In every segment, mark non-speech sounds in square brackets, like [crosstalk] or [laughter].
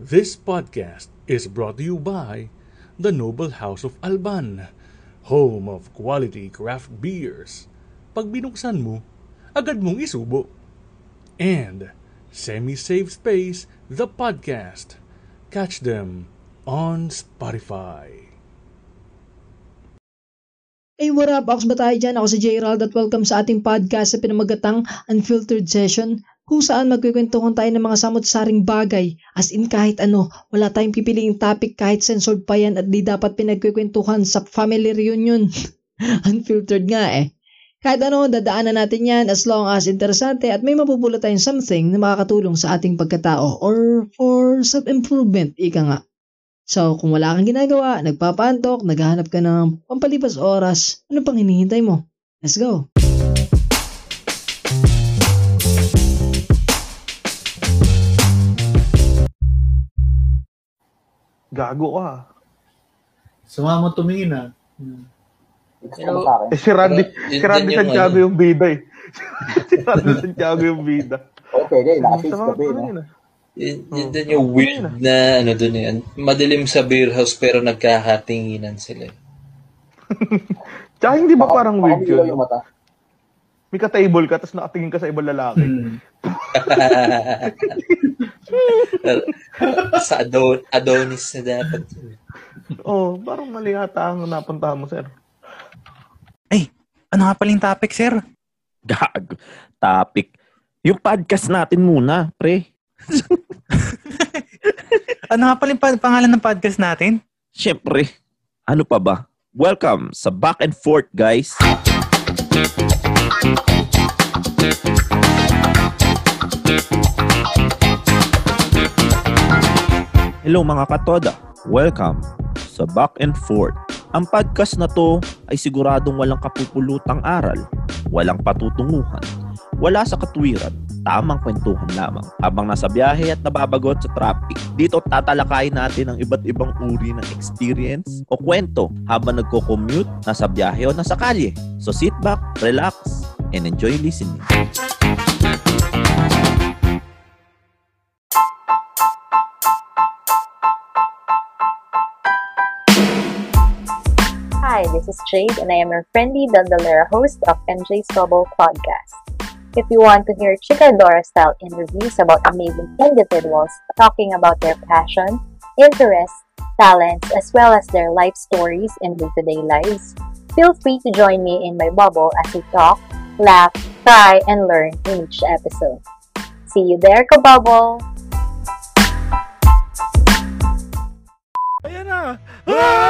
This podcast is brought to you by the Noble House of Alban, home of quality craft beers. Pag binuksan mo, agad mong isubo. And Semi-Safe Space, the podcast. Catch them on Spotify. Hey, what up? Ox ba tayo dyan? Ako si Gerald at welcome sa ating podcast sa pinamagatang Unfiltered Session kung saan magkikwentuhan tayo ng mga samot-saring bagay as in kahit ano, wala tayong pipiliing topic kahit censored pa yan at di dapat pinagkikwentuhan sa family reunion. [laughs] Unfiltered nga eh. Kahit ano, dadaanan natin yan as long as interesante at may mapupulot tayong something na makakatulong sa ating pagkatao or for self-improvement, ika nga. So, kung wala kang ginagawa, nagpapantok, naghahanap ka ng pampalipas oras, ano pang hinihintay mo? Let's go! Gago ka. Sumama tumingin ah. Pero, Eh, si Randy, Yun si Randy din yung Santiago ano. yung bida eh. [laughs] si Randy Santiago yung bida. Okay, okay. Nakasis ka ba, yun yun, yun din yung weird na ano dun yan. Madilim sa beer house pero nagkakatinginan sila. eh. [laughs] Tsaka hindi ba parang weird yun? yung mata. May ka-table ka, tapos nakatingin ka sa ibang lalaki. Hmm. [laughs] sa Adon Adonis na dapat. Oo, oh, parang mali yata ang napuntahan mo, sir. Ay, ano nga pala yung topic, sir? Gag. Topic. Yung podcast natin muna, pre. [laughs] Ano nga pala yung pa- pangalan ng podcast natin? Siyempre, ano pa ba? Welcome sa Back and Forth, guys. Hello mga katoda. Welcome sa Back and Forth. Ang podcast na to ay siguradong walang kapupulutang aral, walang patutunguhan, wala sa katwiran, tamang kwentuhan lamang habang nasa biyahe at nababagot sa traffic. Dito tatalakayin natin ang iba't ibang uri ng experience o kwento habang nagko-commute, nasa biyahe o nasa kalye. So sit back, relax, and enjoy listening. Hi, this is Jade, and I am your friendly Dandalera host of MJ's Bubble Podcast. If you want to hear Chicadora style interviews about amazing individuals talking about their passion, interests, talents, as well as their life stories in day to day lives, feel free to join me in my bubble as we talk, laugh, cry, and learn in each episode. See you there, Kabubble! Ayan na! Ah!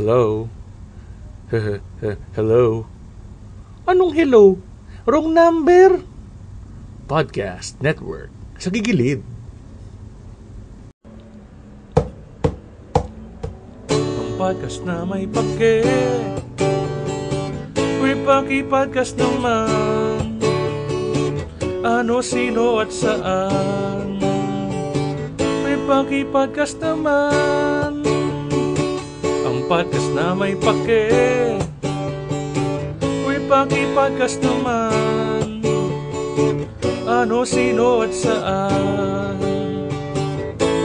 Hello? [laughs] hello? Anong hello? Wrong number? Podcast Network. Sa gigilid. Ang podcast na may pake. Uy, paki-podcast naman. Ano, sino at saan? Uy, paki-podcast naman. Ang podcast na may pake. Uy, paki-podcast naman. Ano, sino at saan?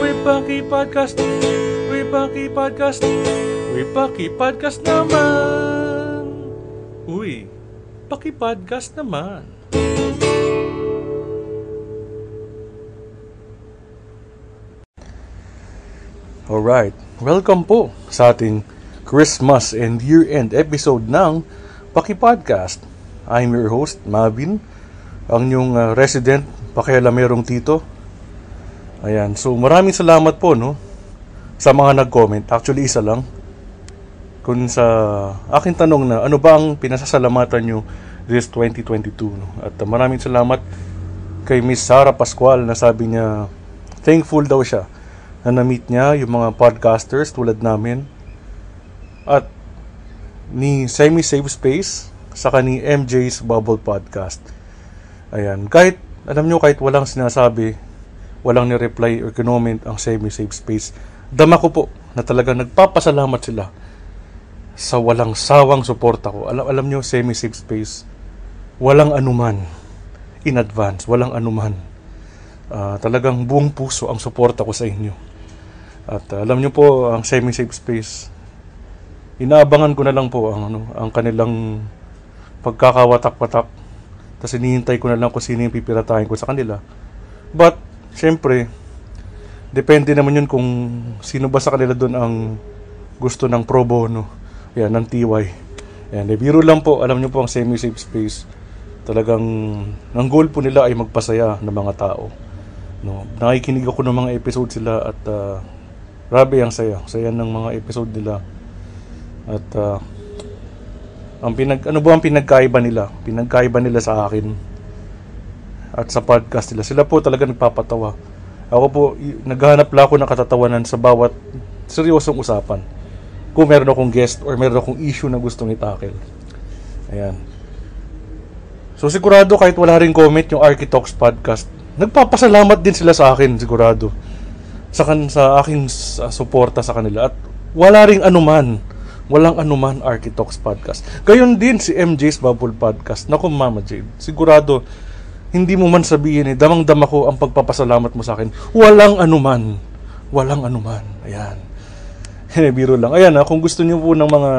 Uy, paki-podcast. Uy, paki-podcast. Uy, paki-podcast naman. paki-podcast naman. Alright, welcome po sa ating Christmas and year-end episode ng Paki Podcast. I'm your host, Mavin, ang inyong uh, resident pakialamerong tito. Ayan, so maraming salamat po no sa mga nag-comment. Actually, isa lang. Kung sa aking tanong na ano ba ang pinasasalamatan nyo this 2022. No? At uh, maraming salamat kay Miss Sara Pascual na sabi niya thankful daw siya na na-meet niya yung mga podcasters tulad namin at ni Semi Safe Space saka ni MJ's Bubble Podcast. Ayan, kahit alam nyo kahit walang sinasabi, walang ni-reply or comment ang Semi Safe Space, dama ko po na talaga nagpapasalamat sila sa walang sawang suporta ko. Alam, alam nyo, Semi Safe Space, walang anuman in advance, walang anuman. Uh, talagang buong puso ang suporta ko sa inyo. At uh, alam niyo po ang semi-safe space. Inaabangan ko na lang po ang ano, ang kanilang pagkakawatak-watak. Tapos hinihintay ko na lang kung sino yung pipiratahin ko sa kanila. But syempre, depende naman yun kung sino ba sa kanila doon ang gusto ng pro bono. Yan, ng TY. Yan, eh, biro lang po, alam niyo po ang semi-safe space. Talagang, ang goal po nila ay magpasaya ng mga tao. No, nakikinig ako ng mga episode sila at uh, Grabe ang saya. Saya ng mga episode nila. At uh, ang pinag ano ba ang pinagkaiba nila? Pinagkaiba nila sa akin at sa podcast nila. Sila po talaga nagpapatawa. Ako po naghahanap lang ako ng katatawanan sa bawat seryosong usapan. Kung meron akong guest or meron akong issue na gustong itakil. Ayan. So sigurado kahit wala rin comment yung Architalks podcast, nagpapasalamat din sila sa akin sigurado sa, kan, sa aking uh, suporta sa kanila at wala ring anuman walang anuman Architox Podcast. Gayon din si MJ's Bubble Podcast. Naku Mama Jade, sigurado hindi mo man sabihin eh, damang-dama ko ang pagpapasalamat mo sa akin. Walang anuman. Walang anuman. Ayan. [laughs] biro lang. Ayan ha, ah, kung gusto niyo po ng mga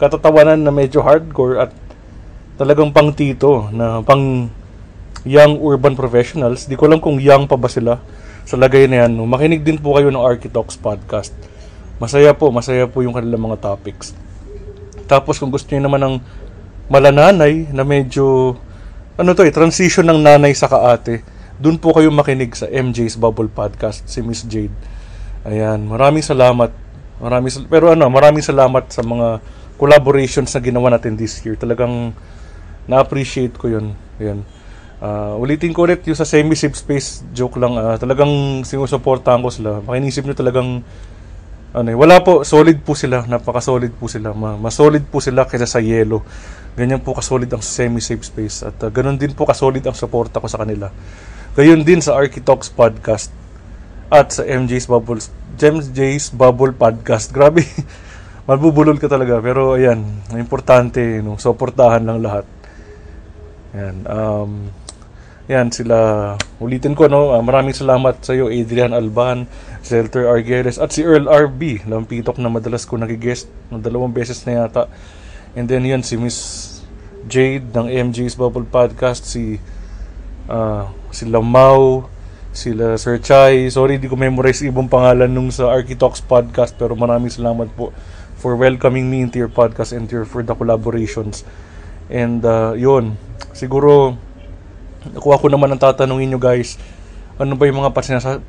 katatawanan na medyo hardcore at talagang pang tito na pang young urban professionals, di ko lang kung young pa ba sila sa lagay na yan, makinig din po kayo ng Architalks podcast. Masaya po, masaya po yung kanilang mga topics. Tapos kung gusto niyo naman ng malananay na medyo ano to eh, transition ng nanay sa kaate, dun po kayo makinig sa MJ's Bubble Podcast, si Miss Jade. Ayan, maraming salamat. Maraming pero ano, maraming salamat sa mga collaborations na ginawa natin this year. Talagang na-appreciate ko 'yun. Ayan. Uh, ulitin ko ulit yung sa semi-safe space joke lang. Uh, talagang sinusuportahan ko sila. Makinisip nyo talagang ano, eh, wala po, solid po sila, napaka-solid po sila. Ma mas solid po sila kaysa sa yellow. Ganyan po ka-solid ang semi-safe space. At uh, ganun din po ka-solid ang suporta ko sa kanila. Gayon din sa Architalks podcast at sa MJ's Bubbles MJ's Bubble Podcast. [laughs] Grabe. Mabubulol ka talaga. Pero ayan, importante, no, suportahan lang lahat. Ayan, um, yan, sila, ulitin ko, no, uh, maraming salamat sa iyo, Adrian Alban, Zelter Arguelles, at si Earl RB, lampitok na madalas ko nagigest, ng dalawang beses na yata. And then yan, si Miss Jade ng MG's Bubble Podcast, si, uh, si Lamau, sila Sir Chai. Sorry, di ko memorize ibang pangalan nung sa Architalks Podcast, pero maraming salamat po for welcoming me into your podcast and your, for the collaborations. And uh, yun, siguro Nakuha ko naman ang tatanungin nyo guys, ano ba yung mga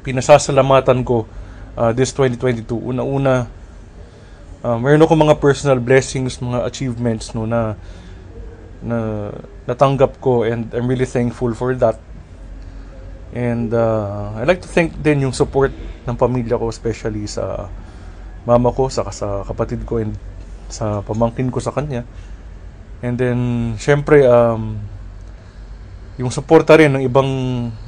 pinasasalamatan ko uh, this 2022? Una-una, uh, meron ako mga personal blessings, mga achievements no, na, na natanggap ko and I'm really thankful for that. And uh, I like to thank din yung support ng pamilya ko, especially sa mama ko, sa, sa kapatid ko, and sa pamangkin ko sa kanya. And then, syempre, um, yung suporta rin ng ibang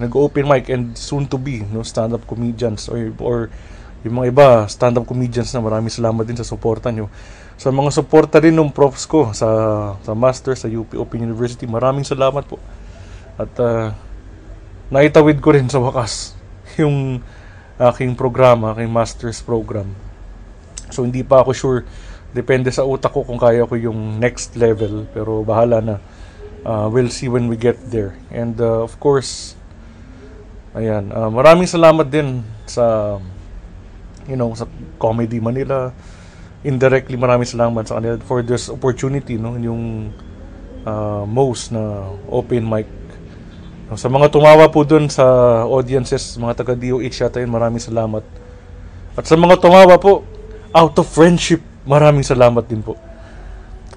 nag-open mic and soon to be no stand-up comedians or, or yung mga iba stand-up comedians na maraming salamat din sa suporta nyo. Sa mga suporta rin ng profs ko sa sa master sa UP Open University maraming salamat po. At uh, naitawid ko rin sa wakas [laughs] yung aking programa aking master's program. So hindi pa ako sure. Depende sa utak ko kung kaya ko yung next level pero bahala na uh, we'll see when we get there. And uh, of course, ayan, uh, maraming salamat din sa you know, sa Comedy Manila. Indirectly, maraming salamat sa kanila for this opportunity, no, yung uh, most na open mic. Sa mga tumawa po dun sa audiences, mga taga DOH yata yun, maraming salamat. At sa mga tumawa po, out of friendship, maraming salamat din po.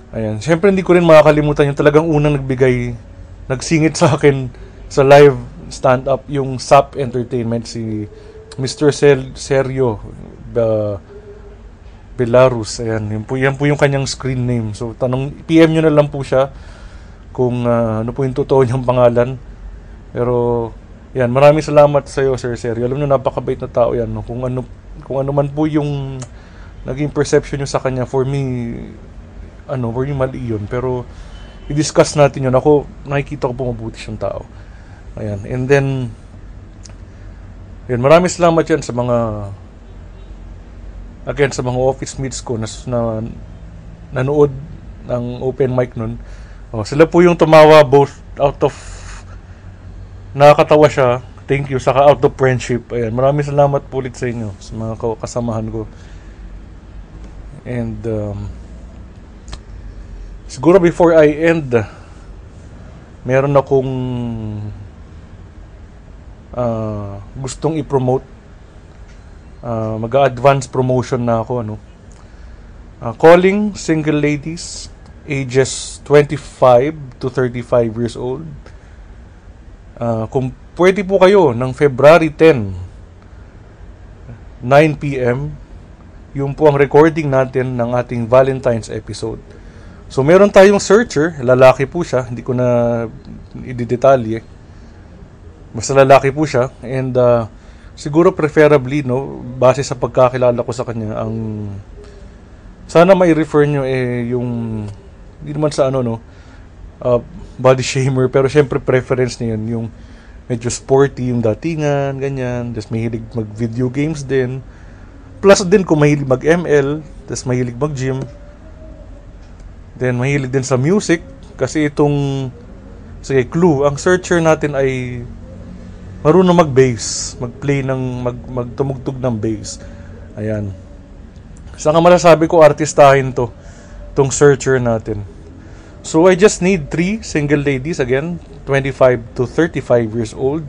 Ayan. Siyempre, hindi ko rin makakalimutan yung talagang unang nagbigay, nagsingit sa akin sa live stand-up, yung SAP Entertainment, si Mr. Sel Sergio uh, Belarus. Ayan, yun po, yan po yung kanyang screen name. So, tanong, PM nyo na lang po siya kung uh, ano po yung totoo niyang pangalan. Pero, yan, maraming salamat sa iyo, Sir Sergio. Alam niyo, napakabait na tao yan. No? Kung ano, kung ano man po yung naging perception niyo sa kanya, for me, ano, for me mali yun. Pero, i-discuss natin yun. Ako, nakikita ko po mabuti siyang tao. Ayan. And then, yun, maraming salamat yan sa mga again sa mga office mates ko na, na nanood ng open mic nun. Oh, sila po yung tumawa both out of nakakatawa siya. Thank you. Saka out of friendship. Ayan, maraming salamat po ulit sa inyo sa mga kasamahan ko. And um, siguro before I end meron akong uh, gustong i-promote. Uh, mag-advance promotion na ako ano. Uh, calling single ladies ages 25 to 35 years old. Uh, kung pwede po kayo ng February 10 9 p.m. yung po ang recording natin ng ating Valentine's episode so meron tayong searcher. Lalaki po siya. Hindi ko na ididetalye basta lalaki po siya. And uh, siguro preferably no base sa pagkakilala ko sa kanya ang sana may refer nyo eh yung hindi naman sa ano no uh, body shamer. Pero syempre preference niya yun. Yung medyo sporty yung datingan ganyan. Tapos mahilig mag video games din. Plus din kung mahilig mag ML tapos mahilig mag gym then mahilig din sa music kasi itong sige clue ang searcher natin ay marunong mag-bass, mag-play ng mag magtumugtog ng bass. Ayan. Saka masasabi ko artistahin to tong searcher natin. So I just need three single ladies again, 25 to 35 years old.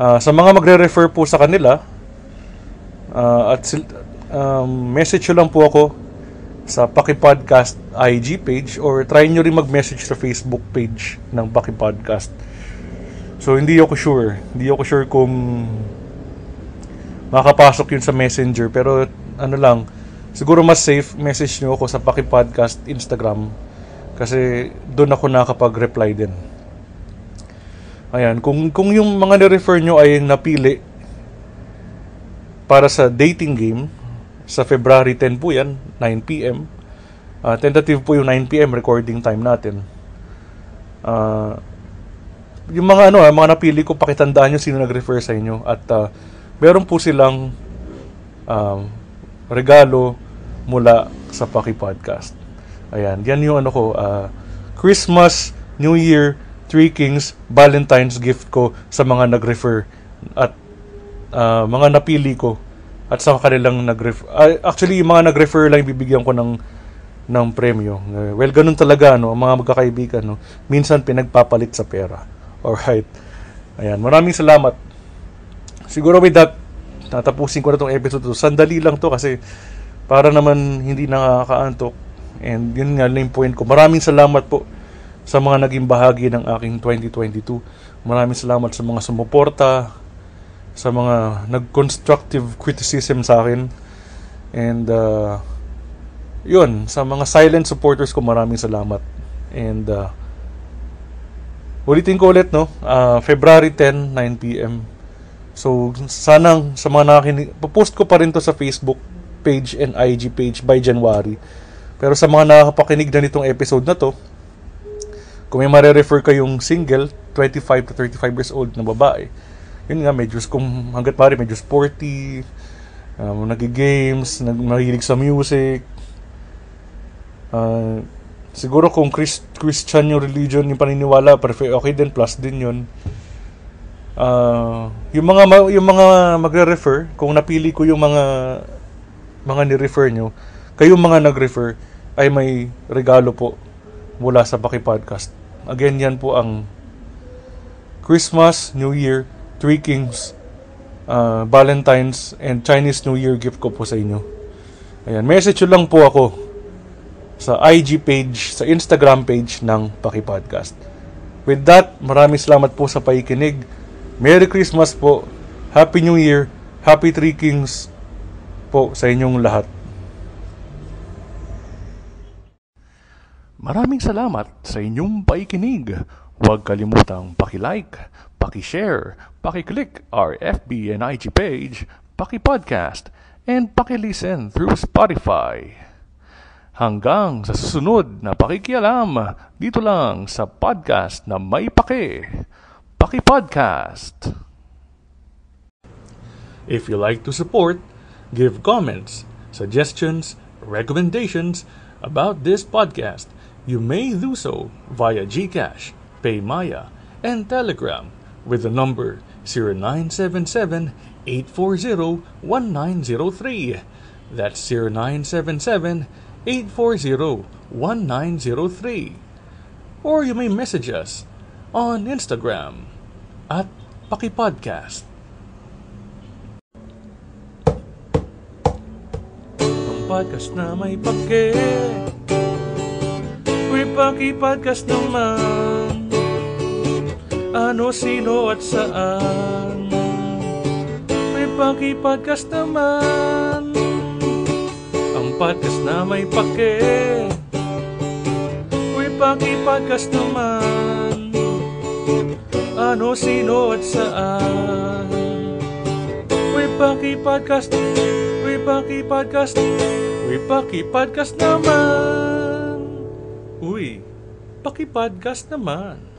Uh, sa mga magre-refer po sa kanila, uh, at um, message lang po ako sa Paki Podcast IG page or try nyo rin mag-message sa Facebook page ng Paki Podcast. So hindi ako sure. Hindi ako sure kung makapasok yun sa Messenger pero ano lang, siguro mas safe message nyo ako sa Paki Podcast Instagram kasi doon ako nakapag-reply din. Ayan, kung kung yung mga ni-refer nyo ay napili para sa dating game sa February 10 po yan, 9 p.m. Uh, tentative po yung 9 p.m. recording time natin. Uh, yung mga ano, ah, mga napili ko, pakitandaan nyo sino nag-refer sa inyo. At uh, meron po silang um, regalo mula sa Paki Podcast. Ayan, yan yung ano ko, uh, Christmas, New Year, Three Kings, Valentine's gift ko sa mga nag-refer at uh, mga napili ko at sa kanilang nag-refer. Uh, actually, yung mga nag-refer lang bibigyan ko ng ng premyo. Uh, well, ganun talaga no, ang mga magkakaibigan no. Minsan pinagpapalit sa pera. Alright. Ayan, maraming salamat. Siguro with that, tatapusin ko na tong episode to. Sandali lang to kasi para naman hindi nakakaantok. And yun nga yung point ko. Maraming salamat po sa mga naging bahagi ng aking 2022. Maraming salamat sa mga sumuporta, sa mga nag-constructive criticism sa akin. And uh, yun, sa mga silent supporters ko, maraming salamat. And uh, Ulitin ko ulit, no? Uh, February 10, 9 p.m. So, sanang sa mga nakakinig, post ko pa rin to sa Facebook page and IG page by January. Pero sa mga nakakapakinig na nitong episode na to, kung may mare-refer kayong single, 25 to 35 years old na babae, yun nga, medyo, kung hanggat pare, medyo sporty, um, nag-games, nag sa music, uh, Siguro kung Chris, Christian yung religion yung paniniwala, perfect okay din plus din yun. Ah, yung mga yung mga magre-refer, kung napili ko yung mga mga ni-refer nyo, kayong mga nag-refer ay may regalo po mula sa Paki Podcast. Again, yan po ang Christmas, New Year, Three Kings, uh, Valentine's, and Chinese New Year gift ko po sa inyo. Ayan, message lang po ako sa IG page, sa Instagram page ng Paki Podcast. With that, maraming salamat po sa paikinig. Merry Christmas po. Happy New Year. Happy Three Kings po sa inyong lahat. Maraming salamat sa inyong paikinig. Huwag kalimutang paki-like, paki-share, paki-click our FB and IG page, paki-podcast, and paki-listen through Spotify. Hanggang sa susunod na pakikialam dito lang sa podcast na may paki, Paki Podcast. If you like to support, give comments, suggestions, recommendations about this podcast, you may do so via GCash, PayMaya, and Telegram with the number 0977-840-1903. That's 0977-840-1903. Or you may message us on Instagram at Pakipodcast. Podcast na may Pakipodcast naman Ano, sino at saan? May Pakipodcast naman. Ang podcast na may pake. Uy, Pakipodcast naman. Ano, sino at saan? Uy, paki-podcast Uy, paki-podcast Uy, paki-podcast naman. Uy, paki-podcast naman